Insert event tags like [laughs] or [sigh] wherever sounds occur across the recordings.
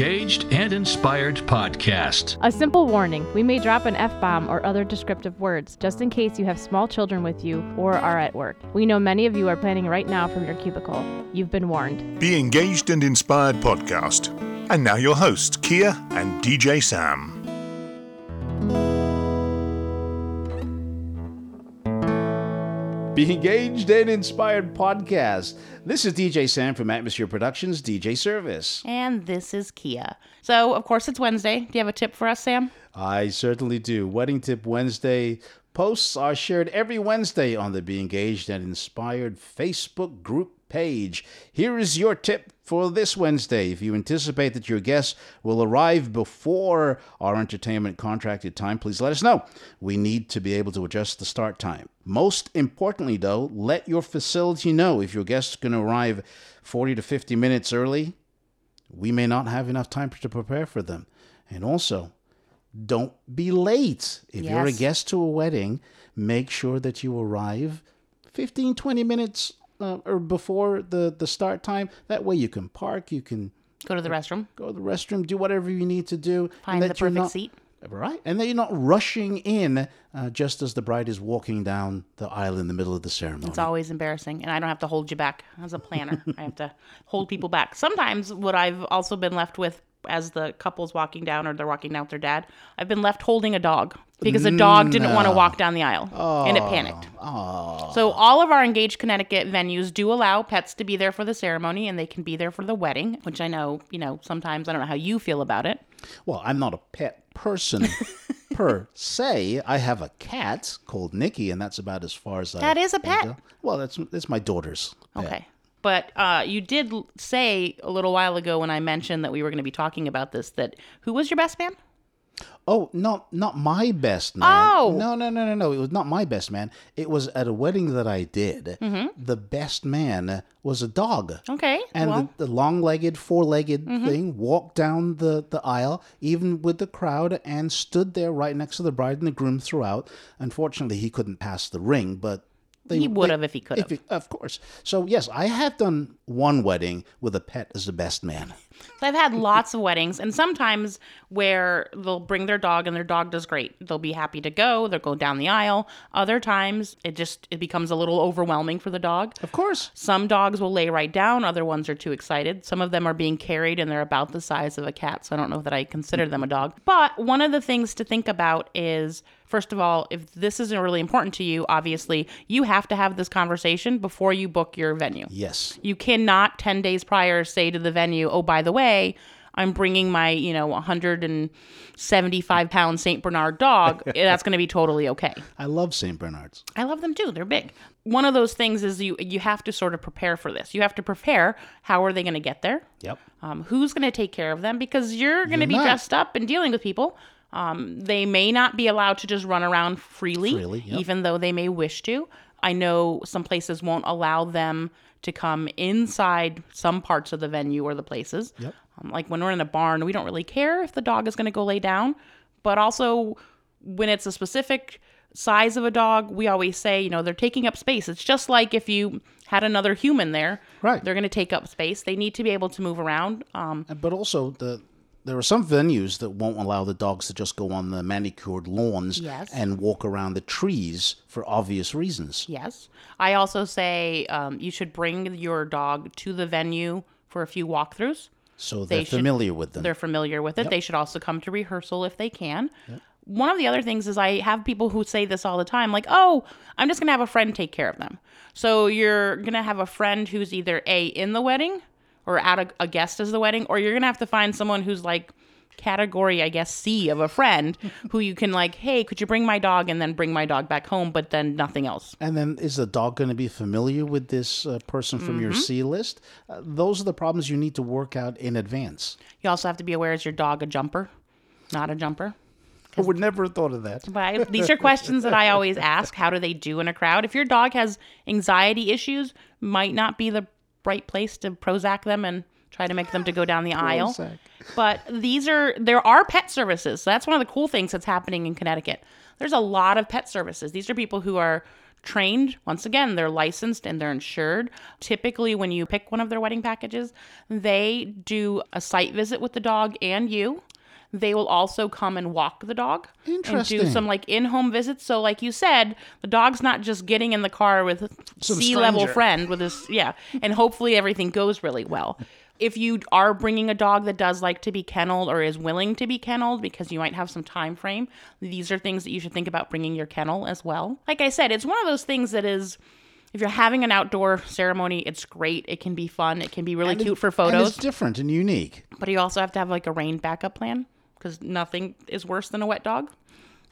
Engaged and Inspired podcast. A simple warning we may drop an F bomb or other descriptive words just in case you have small children with you or are at work. We know many of you are planning right now from your cubicle. You've been warned. The Engaged and Inspired podcast. And now your hosts, Kia and DJ Sam. Be engaged and inspired podcast. This is DJ Sam from Atmosphere Productions, DJ Service. And this is Kia. So, of course, it's Wednesday. Do you have a tip for us, Sam? I certainly do. Wedding Tip Wednesday posts are shared every Wednesday on the Be Engaged and Inspired Facebook group page. Here is your tip for this Wednesday. If you anticipate that your guests will arrive before our entertainment contracted time, please let us know. We need to be able to adjust the start time. Most importantly, though, let your facility know if your guests can arrive 40 to 50 minutes early. We may not have enough time to prepare for them. And also, don't be late. If you're a guest to a wedding, make sure that you arrive 15, 20 minutes uh, or before the, the start time. That way you can park, you can Go to the restroom, go to the restroom, do whatever you need to do. find the perfect not- seat. Right. And that you're not rushing in uh, just as the bride is walking down the aisle in the middle of the ceremony. It's always embarrassing, and I don't have to hold you back as a planner. [laughs] I have to hold people back. Sometimes, what I've also been left with as the couple's walking down or they're walking down with their dad, I've been left holding a dog because the dog didn't want to walk down the aisle and it panicked. So, all of our Engaged Connecticut venues do allow pets to be there for the ceremony and they can be there for the wedding, which I know, you know, sometimes I don't know how you feel about it. Well, I'm not a pet person [laughs] per se. I have a cat called Nikki, and that's about as far as I. That is a pet? go. Well, that's that's my daughter's. pet. Okay. But uh, you did say a little while ago when I mentioned that we were going to be talking about this that who was your best man? Oh, not not my best man. Oh! no, no, no, no, no! It was not my best man. It was at a wedding that I did. Mm-hmm. The best man was a dog. Okay. And well, Mm-hmm. the, the long-legged, four-legged thing walked down the, the aisle, even with the crowd, and stood there right next to the bride and the groom throughout. Unfortunately, he couldn't pass the ring, but they, He would have if he could have. of course. So yes, I have done one wedding with a pet as the best man. So I've had lots of weddings, and sometimes where they'll bring their dog and their dog does great. They'll be happy to go. They'll go down the aisle. Other times it just it becomes a little overwhelming for the dog. Of course. Some dogs will lay right down. Other ones are too excited. Some of them are being carried and they're about the size of a cat. So I don't know that I consider them a dog. But one of the things to think about is first of all, if this isn't really important to you, obviously you have to have this conversation before you book your venue. Yes. You cannot 10 days prior say to the venue, oh, by the way, I'm bringing my, you know, 175 pound St. Bernard dog. [laughs] That's going to be totally okay. I love St. Bernards. I love them too. They're big. One of those things is you you have to sort of prepare for this. You have to prepare how are they going to get there? Yep. Um, who's going to take care of them? Because you're going to be not. dressed up and dealing with people. Um, they may not be allowed to just run around freely, Freely, yep. even though they may wish to. I know some places won't allow them to come inside some parts of the venue or the places. Yep. Um, like when we're in a barn, we don't really care if the dog is going to go lay down. But also, when it's a specific size of a dog, we always say, you know, they're taking up space. It's just like if you had another human there, Right. They're going to take up space. They need to be able to move around. Um, But also the there are some venues that won't allow the dogs to just go on the manicured lawns Yes. and walk around the trees for obvious reasons. yes. I also say um, you should bring your dog to the venue for a few walkthroughs. So they're They should- familiar with them. They're familiar with it. They should also come to rehearsal if they can. One of the other things is I have people who say this all the time like, oh, I'm just going to have a friend take care of them. So you're going to have a friend who's either A, in the wedding or at a, a guest as the wedding, or you're to have to find someone who's like category, I guess, C of a friend [laughs] who you can like, hey, could you bring my dog and then bring my dog back home, but then nothing else. And then is the dog going to be familiar with this uh, person from Mm-hmm. your C list? Uh, those are the problems you need to work out in advance. You also have to be aware is your dog a jumper? Not a jumper? I would never have thought of that. But I, these are questions that I [laughs] always ask. How do they do in a crowd? If your dog has anxiety issues, might not be the right place to Prozac them and try to make them to go down the aisle. But these are there are pet services. So that's one of the cool things that's happening in Connecticut. There's a lot of pet services. These are people who are trained. Once again, they're licensed and they're insured. Typically, when you pick one of their wedding packages, they do a site visit with the dog and you. They will also come and walk the dog and do some like in-home visits. So, like you said, the dog's not just getting in the car with Some stranger. friend with his yeah, and hopefully everything goes really well. If you are bringing a dog that does like to be kenneled or is willing to be kenneled because you might have some time frame, these are things that you should think about bringing your kennel as well. Like I said, it's one of those things that is if you're having an outdoor ceremony, it's great. It can be fun. It can be really And it- cute for And photos. it's different and unique. But you also have to have like a rain backup plan because nothing is worse than a wet dog.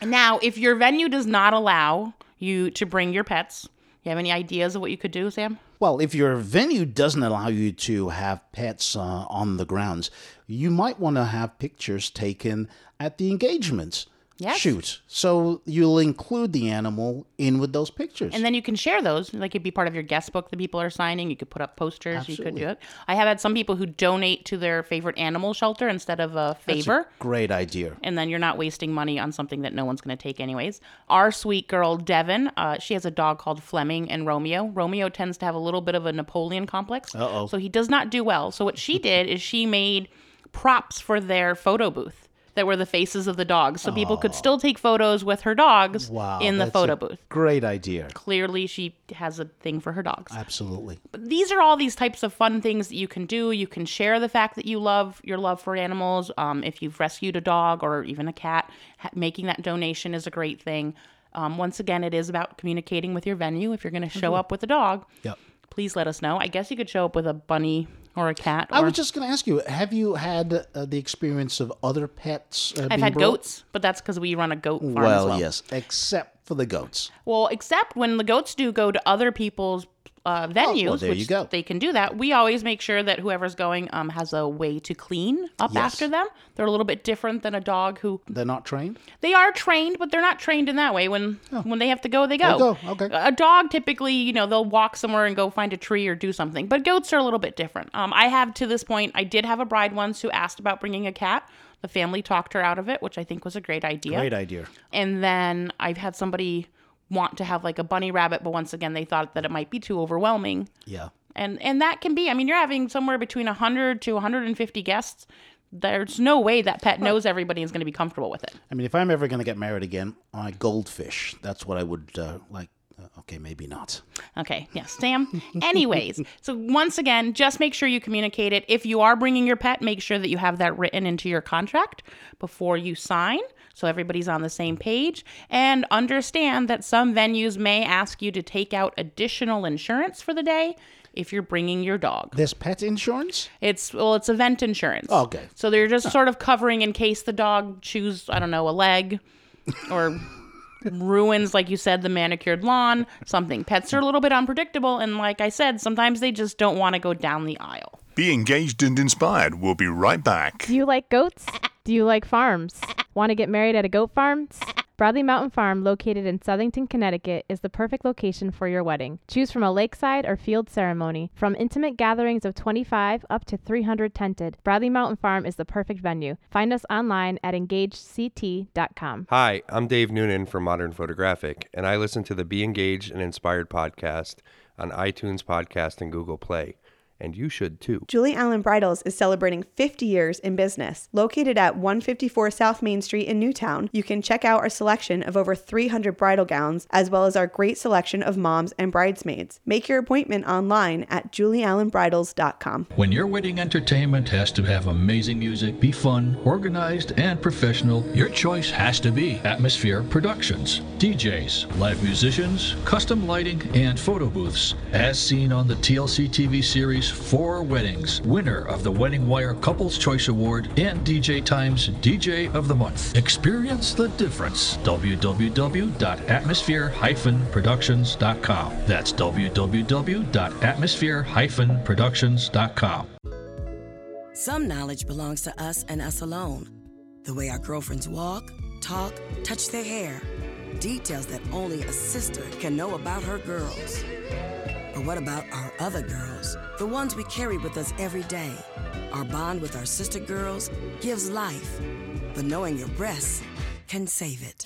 Now, if your venue does not allow you to bring your pets, you have any ideas of what you could do, Sam? Well, if your venue doesn't allow you to have pets uh, on the grounds, you might want to have pictures taken at the engagements. Yes. Shoot. So you'll include the animal in with those pictures. And then you can share those. Like it'd be part of your guest book that people are signing. You could put up posters. Absolutely. You could do it. I have had some people who donate to their favorite animal shelter instead of a That's a favor. great idea. and then you're not wasting money on something that no one's going to take anyways. Our sweet girl Devin, uh, she has a dog called Fleming and Romeo. Romeo tends to have a little bit of a Napoleon complex, Uh-oh. so he does not do well. So what she did is she made props for their photo booth that were the faces of the dogs, so people could still take photos with her dogs Wow. in the that's photo a booth. Great idea. Clearly, she has a thing for her dogs. Absolutely. But these are all these types of fun things that you can do. You can share the fact that you love your love for animals. Um, if you've rescued a dog or even a cat, ha- making that donation is a great thing. Um, once again, it is about communicating with your venue. If you're going to show up with a dog, Yep. please let us know. I guess you could show up with a bunny or a cat. I was just going to ask you have you had uh, the experience of other pets? Uh, I've had brought- goats, but that's because we run a goat farm Well, as well. yes, except for the goats. Well, except when the goats do go to other people's uh, venues, Oh, there which you go. they can do that. We always make sure that whoever's going um, has a way to clean up Yes. after them. They're a little bit different than a dog who They're not trained? they are trained, but they're not trained in that way. When when they have to go, they go. They'll go, okay. A dog typically, you know, they'll walk somewhere and go find a tree or do something. But goats are a little bit different. Um, I have to this point, I did have a bride once who asked about bringing a cat. The family talked her out of it, which I think was a great idea. Great idea. And then I've had somebody want to have like a bunny rabbit, but once again they thought that it might be too overwhelming. Yeah. And and that can be. I mean, you're having somewhere between 100 to 150 guests. There's no way that pet knows everybody is going to be comfortable with it. I mean, if I'm ever going to get married again, my goldfish. That's what I would uh, like. Uh, okay, maybe not. Okay, yes, Sam. Anyways, [laughs] so once again, just make sure you communicate it. If you are bringing your pet, make sure that you have that written into your contract before you sign so everybody's on the same page. And understand that some venues may ask you to take out additional insurance for the day if you're bringing your dog. This pet insurance? It's well, it's event insurance. Oh, okay. So they're just sort of covering in case the dog chews, I don't know, a leg or ruins, like you said, the manicured lawn, something. Pets are a little bit unpredictable, and like I said, sometimes they just don't want to go down the aisle. Be engaged and inspired. We'll be right back. Do you like goats? Do you like farms? Want to get married at a goat farm? [laughs] Bradley Mountain Farm, located in Southington, Connecticut, is the perfect location for your wedding. Choose from a lakeside or field ceremony. From intimate gatherings of 25 up to 300 tented, Bradley Mountain Farm is the perfect venue. Find us online at engagedct.com. Hi, I'm Dave Noonan from Modern Fotographic, and I listen to the Be Engaged and Inspired podcast on iTunes Podcast and Google Play. And you should too. Julie Allen Bridals is celebrating 50 years in business. Located at 154 South Main Street in Newtown, you can check out our selection of over 300 bridal gowns, as well as our great selection of moms and bridesmaids. Make your appointment online at julieallenbridals.com. When your wedding entertainment has to have amazing music, be fun, organized, and professional, your choice has to be Atmosphere Productions. DJs, live musicians, custom lighting, and photo booths. As seen on the TLC TV series Four Weddings, winner of the Wedding Wire Couples Choice Award and DJ Times DJ of the Month. Experience the difference. www.atmosphere-productions.com. That's www.atmosphere-productions.com. Some knowledge belongs to us and us alone. The way our girlfriends walk, talk, touch their hair. Details that only a sister can know about her girls. But what about our other girls? The ones we carry with us every day. Our bond with our sister girls gives life. But knowing your breasts can save it.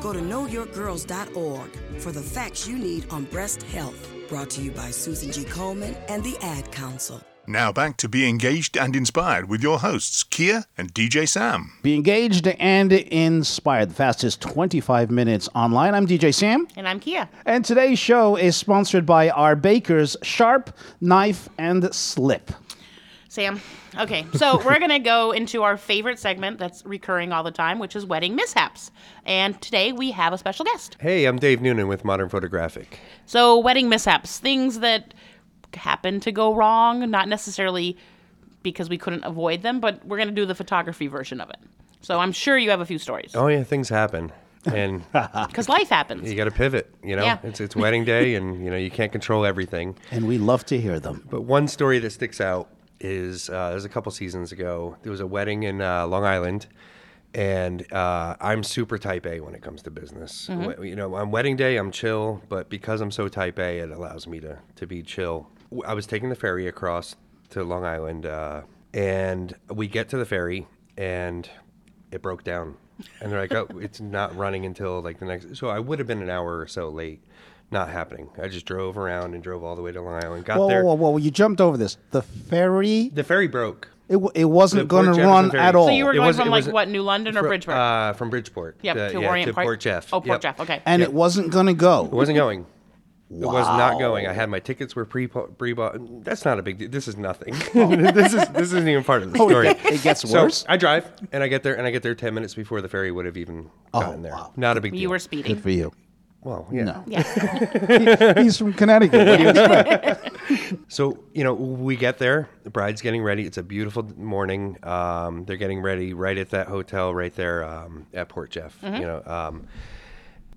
Go to knowyourgirls.org for the facts you need on breast health. Brought to you by Susan G. Komen and the Ad Council. Now back to Be Engaged and Inspired with your hosts, Kia and DJ Sam. Be engaged and inspired. The fastest 25 minutes online. I'm DJ Sam. And I'm Kia. And today's show is sponsored by our bakers, Sharp, Knife, and Slip. Sam. Okay, so [laughs] we're going to go into our favorite segment that's recurring all the time, which is wedding mishaps. And today we have a special guest. Hey, I'm Dave Noonan with Modern Fotographic. So, wedding mishaps, things that happen to go wrong, not necessarily because we couldn't avoid them, but we're going to do the photography version of it. So, I'm sure you have a few stories Oh yeah, things happen, and [laughs] because life happens. you got to pivot. You know, Yeah. it's it's wedding day, and you know you can't control everything. And we love to hear them. But one story that sticks out is uh, it was a couple seasons ago. There was a wedding in uh, Long Island, and uh, I'm super type A when it comes to business. Mm-hmm. You know, on wedding day I'm chill, but because I'm so type A, it allows me to to be chill. W- I was taking the ferry across to Long Island, uh, and we get to the ferry, and it broke down. And they're like, "Oh, [laughs] it's not running until like the next." So I would have been an hour or so late. Not happening. I just drove around and drove all the way to Long Island. Got Whoa, there. whoa, whoa, whoa. You jumped over this. The ferry, The ferry broke. it, w- it wasn't going to run ferry. at all. So you were It going was- from like was- what, New London or Fr- Bridgeport? Uh, from Bridgeport. yep, Uh, to yeah, Orient to Park. Port Jeff. Oh, Port Yep. Jeff. Okay. and Yep. it wasn't going to go. It wasn't going. It was not going. I had my tickets were pre pre bought. That's not a big deal. This is nothing. [laughs] this is this isn't even part of the story. it gets So worse? I drive and I get there and I get there ten minutes before the ferry would have even gotten there. wow. Not a big deal. You were speeding. Good for you. well, yeah. No. Yeah. [laughs] He's from Connecticut. You? [laughs] So you know, we get there. The bride's getting ready. It's a beautiful morning. Um, they're getting ready right at that hotel right there um, at Port Jeff. You know, um,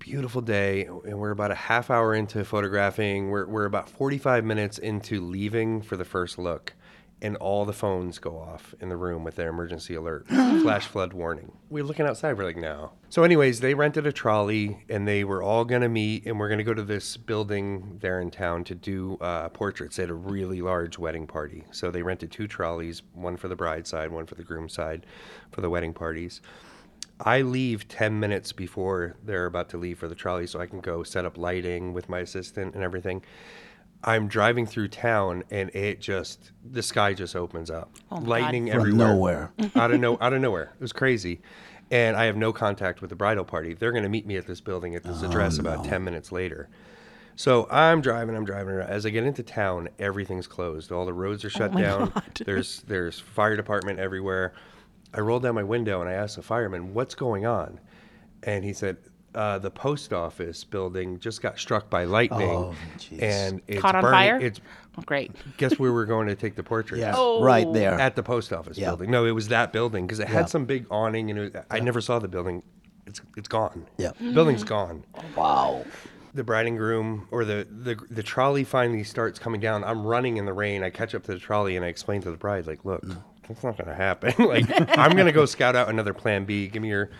beautiful day, and we're about a half hour into photographing. We're we're about forty five minutes into leaving for the first look, and all the phones go off in the room with their emergency alert, [gasps] flash flood warning. We're looking outside. We're like, no. So, anyways, they rented a trolley, and they were all gonna meet, and we're gonna go to this building there in town to do uh, portraits. They had a really large wedding party, so they rented two trolleys, one for the bride side, one for the groom side, for the wedding parties. I leave 10 minutes before they're about to leave for the trolley so I can go set up lighting with my assistant and everything. I'm driving through town and it just the sky just opens up. Lightning From everywhere. nowhere. [laughs] out of no out of nowhere. It was crazy. And I have no contact with the bridal party. They're going to meet me at this building at this address oh, about 10 minutes later. So I'm driving, I'm driving. As I get into town, everything's closed. All the roads are shut down. [laughs] There's there's fire department everywhere. I rolled down my window and I asked the fireman, "What's going on?" And he said, uh, "The post office building just got struck by lightning, Oh, jeez. and it's Caught on burning. fire? It's Oh, great. [laughs] guess where we're going to take the portrait? Yeah, Oh. right there. at the post office Yeah. building. No, it was that building because it Yeah. had some big awning, and it was, I never saw the building. It's it's gone. Yeah. The building's gone. wow. The bride and groom, or the, the the trolley, finally starts coming down. I'm running in the rain. I catch up to the trolley, and I explain to the bride, like, "Look, that's not going to happen. [laughs] like, I'm going to go scout out another plan B. Give me your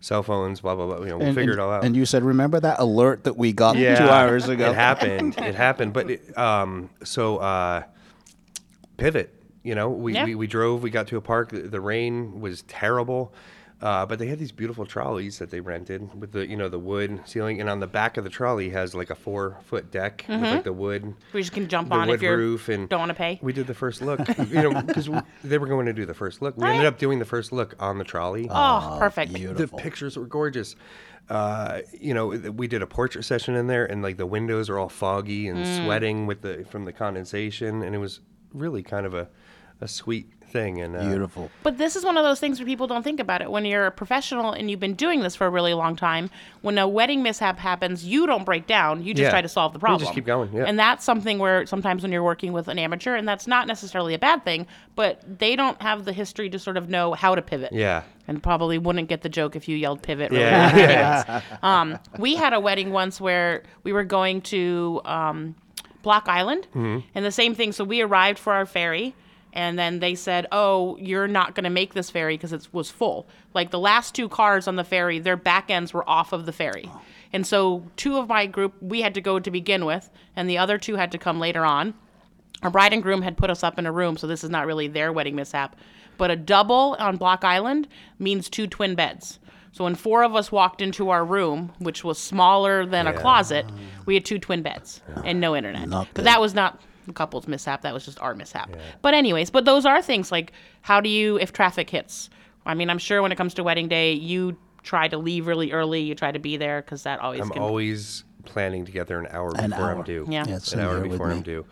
cell phones. Blah blah blah. You know, we'll And, figure and- it all out." And you said, remember that alert that we got two hours ago? It happened. It happened. But it, um, so uh, pivot. You know, we, Yeah. we, we drove. We got to a park. The, the rain was terrible, uh, but they had these beautiful trolleys that they rented with the you know the wood ceiling, and on the back of the trolley has like a four foot deck with like the wood. We just can jump the on wood if you roof and don't want to pay. We did the first look, [laughs] you know, because they were going to do the first look. We ended up doing the first look on the trolley Oh, perfect. the pictures were gorgeous. Uh, you know, we did a portrait session in there, and like the windows are all foggy and Mm. sweating with the from the condensation, and it was really kind of a, a sweet thing. And uh, Beautiful. But this is one of those things where people don't think about it. When you're a professional and you've been doing this for a really long time, when a wedding mishap happens, you don't break down. You just Yeah. try to solve the You problem. just keep going, yeah. And that's something where sometimes when you're working with an amateur, and that's not necessarily a bad thing, but they don't have the history to sort of know how to pivot. Yeah. And probably wouldn't get the joke if you yelled pivot. Really Yeah. loud [laughs] um, we had a wedding once where we were going to um, Block Island, Mm-hmm. and the same thing. So we arrived for our ferry, and then they said, "Oh, you're not going to make this ferry because it was full. Like the last two cars on the ferry, their back ends were off of the ferry." Oh. And so two of my group, we had to go to begin with, and the other two had to come later on. Our bride and groom had put us up in a room, so this is not really their wedding mishap. But a double on Block Island means two twin beds. So when four of us walked into our room, which was smaller than a closet, we had two twin beds and no internet. Not but good. that was not couple's mishap. That was just our mishap. But anyways, but those are things like how do you if traffic hits? I mean, I'm sure when it comes to wedding day, you try to leave really early. You try to be there because that always I'm can. always planning to get there an hour An before hour. I'm due. Yeah. Yeah, an hour before I'm due.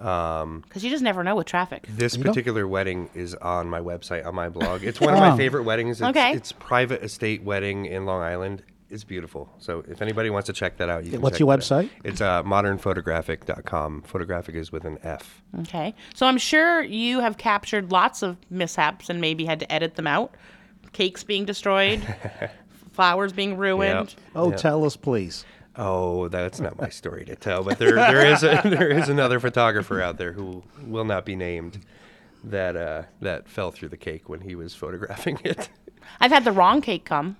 Um, um, because you just never know with traffic. This know? particular wedding is on my website, on my blog. It's one of my favorite weddings. It's, Okay. it's private estate wedding in Long Island. It's beautiful. So if anybody wants to check that out, you can What's check your it out. website? It's uh, modernfotographic.com. Fotographic is with an F. Okay. So I'm sure you have captured lots of mishaps and maybe had to edit them out. Cakes being destroyed, [laughs] flowers being ruined. Oh, tell us, please. Oh, that's not my story to tell, but there there is a, [laughs] there is another photographer out there who will not be named that uh, that fell through the cake when he was photographing it. I've had the wrong cake come,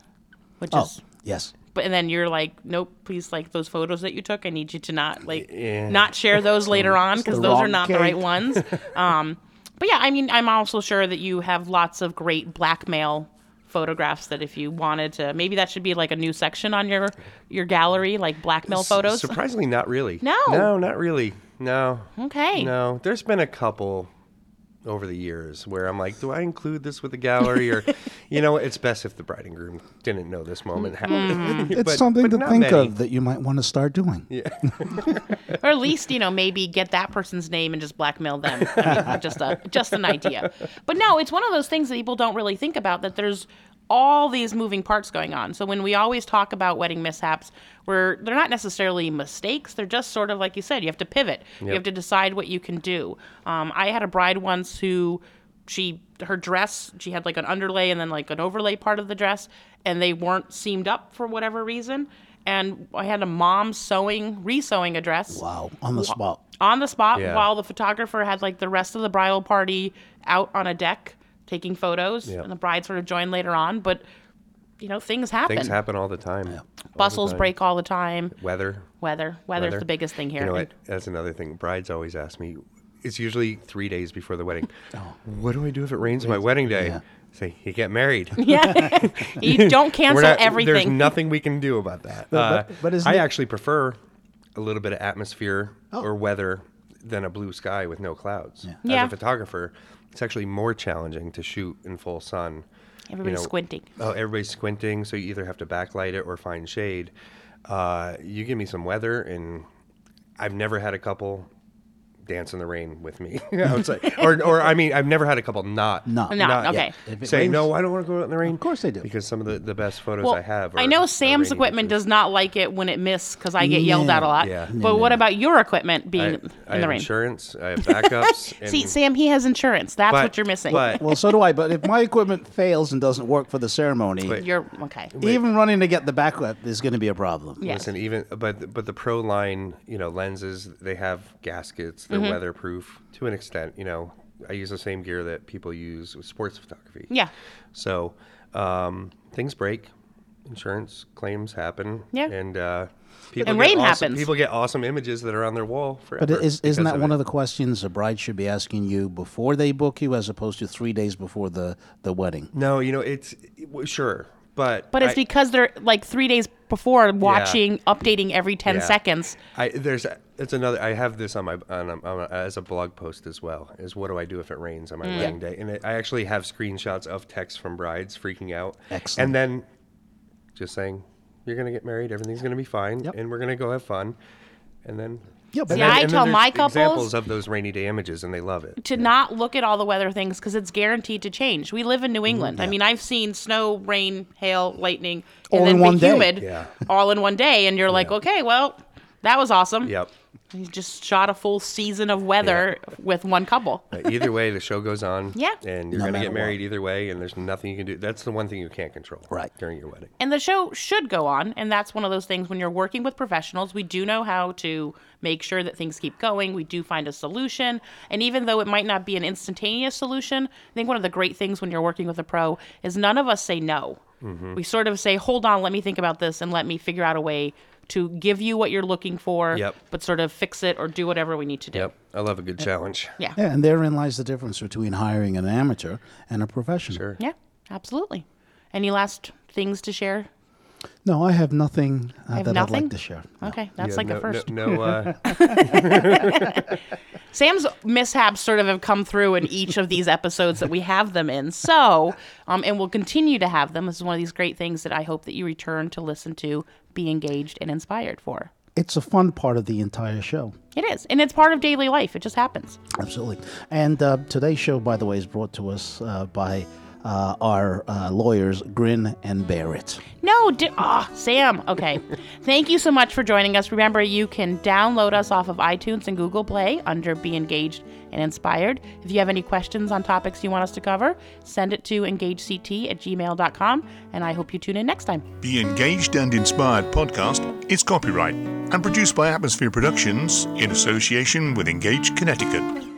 which Oh, is yes. but and then you're like, nope, please, like those photos that you took, I need you to not like Yeah. not share those [laughs] later on because those are wrong not the right ones. [laughs] Um, but yeah, I mean, I'm also sure that you have lots of great blackmail photographs that if you wanted to, maybe that should be like a new section on your your gallery, like blackmail photos. [laughs] Surprisingly, not really. No. No, not really. No. Okay. No. There's been a couple over the years where I'm like, do I include this with the gallery or, [laughs] you know, it's best if the bride and groom didn't know this moment mm-hmm. happened. [laughs] It's But- something but to think many. of that you might want to start doing. Yeah. [laughs] or at least you know maybe get that person's name and just blackmail them I mean, just a just an idea but no it's one of those things that people don't really think about that there's all these moving parts going on. So when we always talk about wedding mishaps where they're not necessarily mistakes. They're just sort of like you said you have to pivot. You have to decide what you can do. Um, i had a bride once who she her dress she had like an underlay and then like an overlay part of the dress and they weren't seamed up for whatever reason. And i had a mom sewing re-sewing a dress. Wow, on the spot. on the spot Yeah. while the photographer had like the rest of the bridal party out on a deck taking photos Yeah. and the bride sort of joined later on but you know things happen Things happen all the time. All the bustles time. break all the time Weather. weather weather's Weather. the biggest thing here You know what? That's another thing. Brides always ask me. It's usually three days before the wedding. [laughs] What do I do if it rains on my wedding day? yeah. Say you get married. [laughs] yeah you [laughs] don't cancel not- There's everything nothing we can do about that. But- Uh, but- but isn't I it- actually prefer a little bit of atmosphere Oh. or weather than a blue sky with no clouds. Yeah. As Yeah. a photographer, it's actually more challenging to shoot in full sun. everybody's know, squinting Oh, everybody's squinting, so you either have to backlight it or find shade. Uh, you give me some weather, and I've never had a couple dance in the rain with me [laughs] outside, [laughs] or, or I mean, I've never had a couple not No. No, okay. If say rains- no. I don't want to go out in the rain. Of course they do. because some of the, the best photos well, I have. Are, I know Sam's equipment pictures. does not like it when it misses because I get yelled at a lot. Yeah. But what about your equipment being I, in I the have rain? insurance. I have backups. [laughs] and, See, Sam, he has insurance. That's but- what you're missing. But Well, so do I. But if my equipment fails and doesn't work for the ceremony, But- you're okay. even running to get the backup is going to be a problem. Yeah. Listen, even but but the pro line, you know, lenses they have gaskets. They're Mm-hmm. weatherproof to an extent. You know, I use the same gear that people use with sports photography. Yeah. So um, things break, insurance claims happen. Yeah. And uh, people And get rain awesome, happens. People get awesome images that are on their wall forever. But is, isn't that of one it. of the questions a bride should be asking you before they book you, as opposed to three days before the, the wedding? No, you know, it's sure, but But it's I- because they're like three days before watching, updating every 10 Yeah. seconds. I there's it's another. I have this on my on, a- on a, as a blog post as well. Is what do I do if it rains on my Mm. wedding day? And it, I actually have screenshots of texts from brides freaking out. Excellent. And then just saying, you're gonna get married. Everything's gonna be fine, Yep. and we're gonna go have fun. And then Yeah, but and See, then- I tell my couples- examples of those rainy day images, and they love it. To not look at all the weather things because it's guaranteed to change. We live in New mm-hmm. England. I mean, I've seen snow, rain, hail, lightning, and All then in one be day. humid Yeah. all in one day. And you're [laughs] like, okay, well, that was awesome. Yep. He just shot a full season of weather with one couple. Uh, either way, the show goes on. [laughs] Yeah. And you're No gonna get married what. either way, and there's nothing you can do. That's the one thing you can't control. Right. During your wedding. And the show should go on. And that's one of those things when you're working with professionals, we do know how to make sure that things keep going. We do find a solution. And even though it might not be an instantaneous solution, I think one of the great things when you're working with a pro is none of us say no. Mm-hmm. We sort of say, hold on, let me think about this and let me figure out a way to give you what you're looking for, Yep. but sort of fix it or do whatever we need to do. Yep. I love a good challenge. Yeah. Yeah, and therein lies the difference between hiring an amateur and a professional. Sure. Yeah, absolutely. Any last things to share? No, I have nothing uh, have that I'd nothing? like to share. Okay, that's Yeah, like no, a first. No, no uh, [laughs] Sam's mishaps sort of have come through in each of these episodes that we have them in. So, um, and we'll continue to have them. This is one of these great things that I hope that you return to listen to, be engaged and inspired for. It's a fun part of the entire show. It is, and it's part of daily life. It just happens. Absolutely. And uh, today's show, by the way, is brought to us uh, by uh, our uh, lawyers, Grin and Barrett. No, di- ah, Sam. Okay. Thank you so much for joining us. Remember, you can download us off of iTunes and Google Play under Be Engaged and Inspired. If you have any questions on topics you want us to cover, send it to engagect at gmail.com, and I hope you tune in next time. Be Engaged and Inspired podcast is copyright and produced by Atmosphere Productions in association with Engaged Connecticut.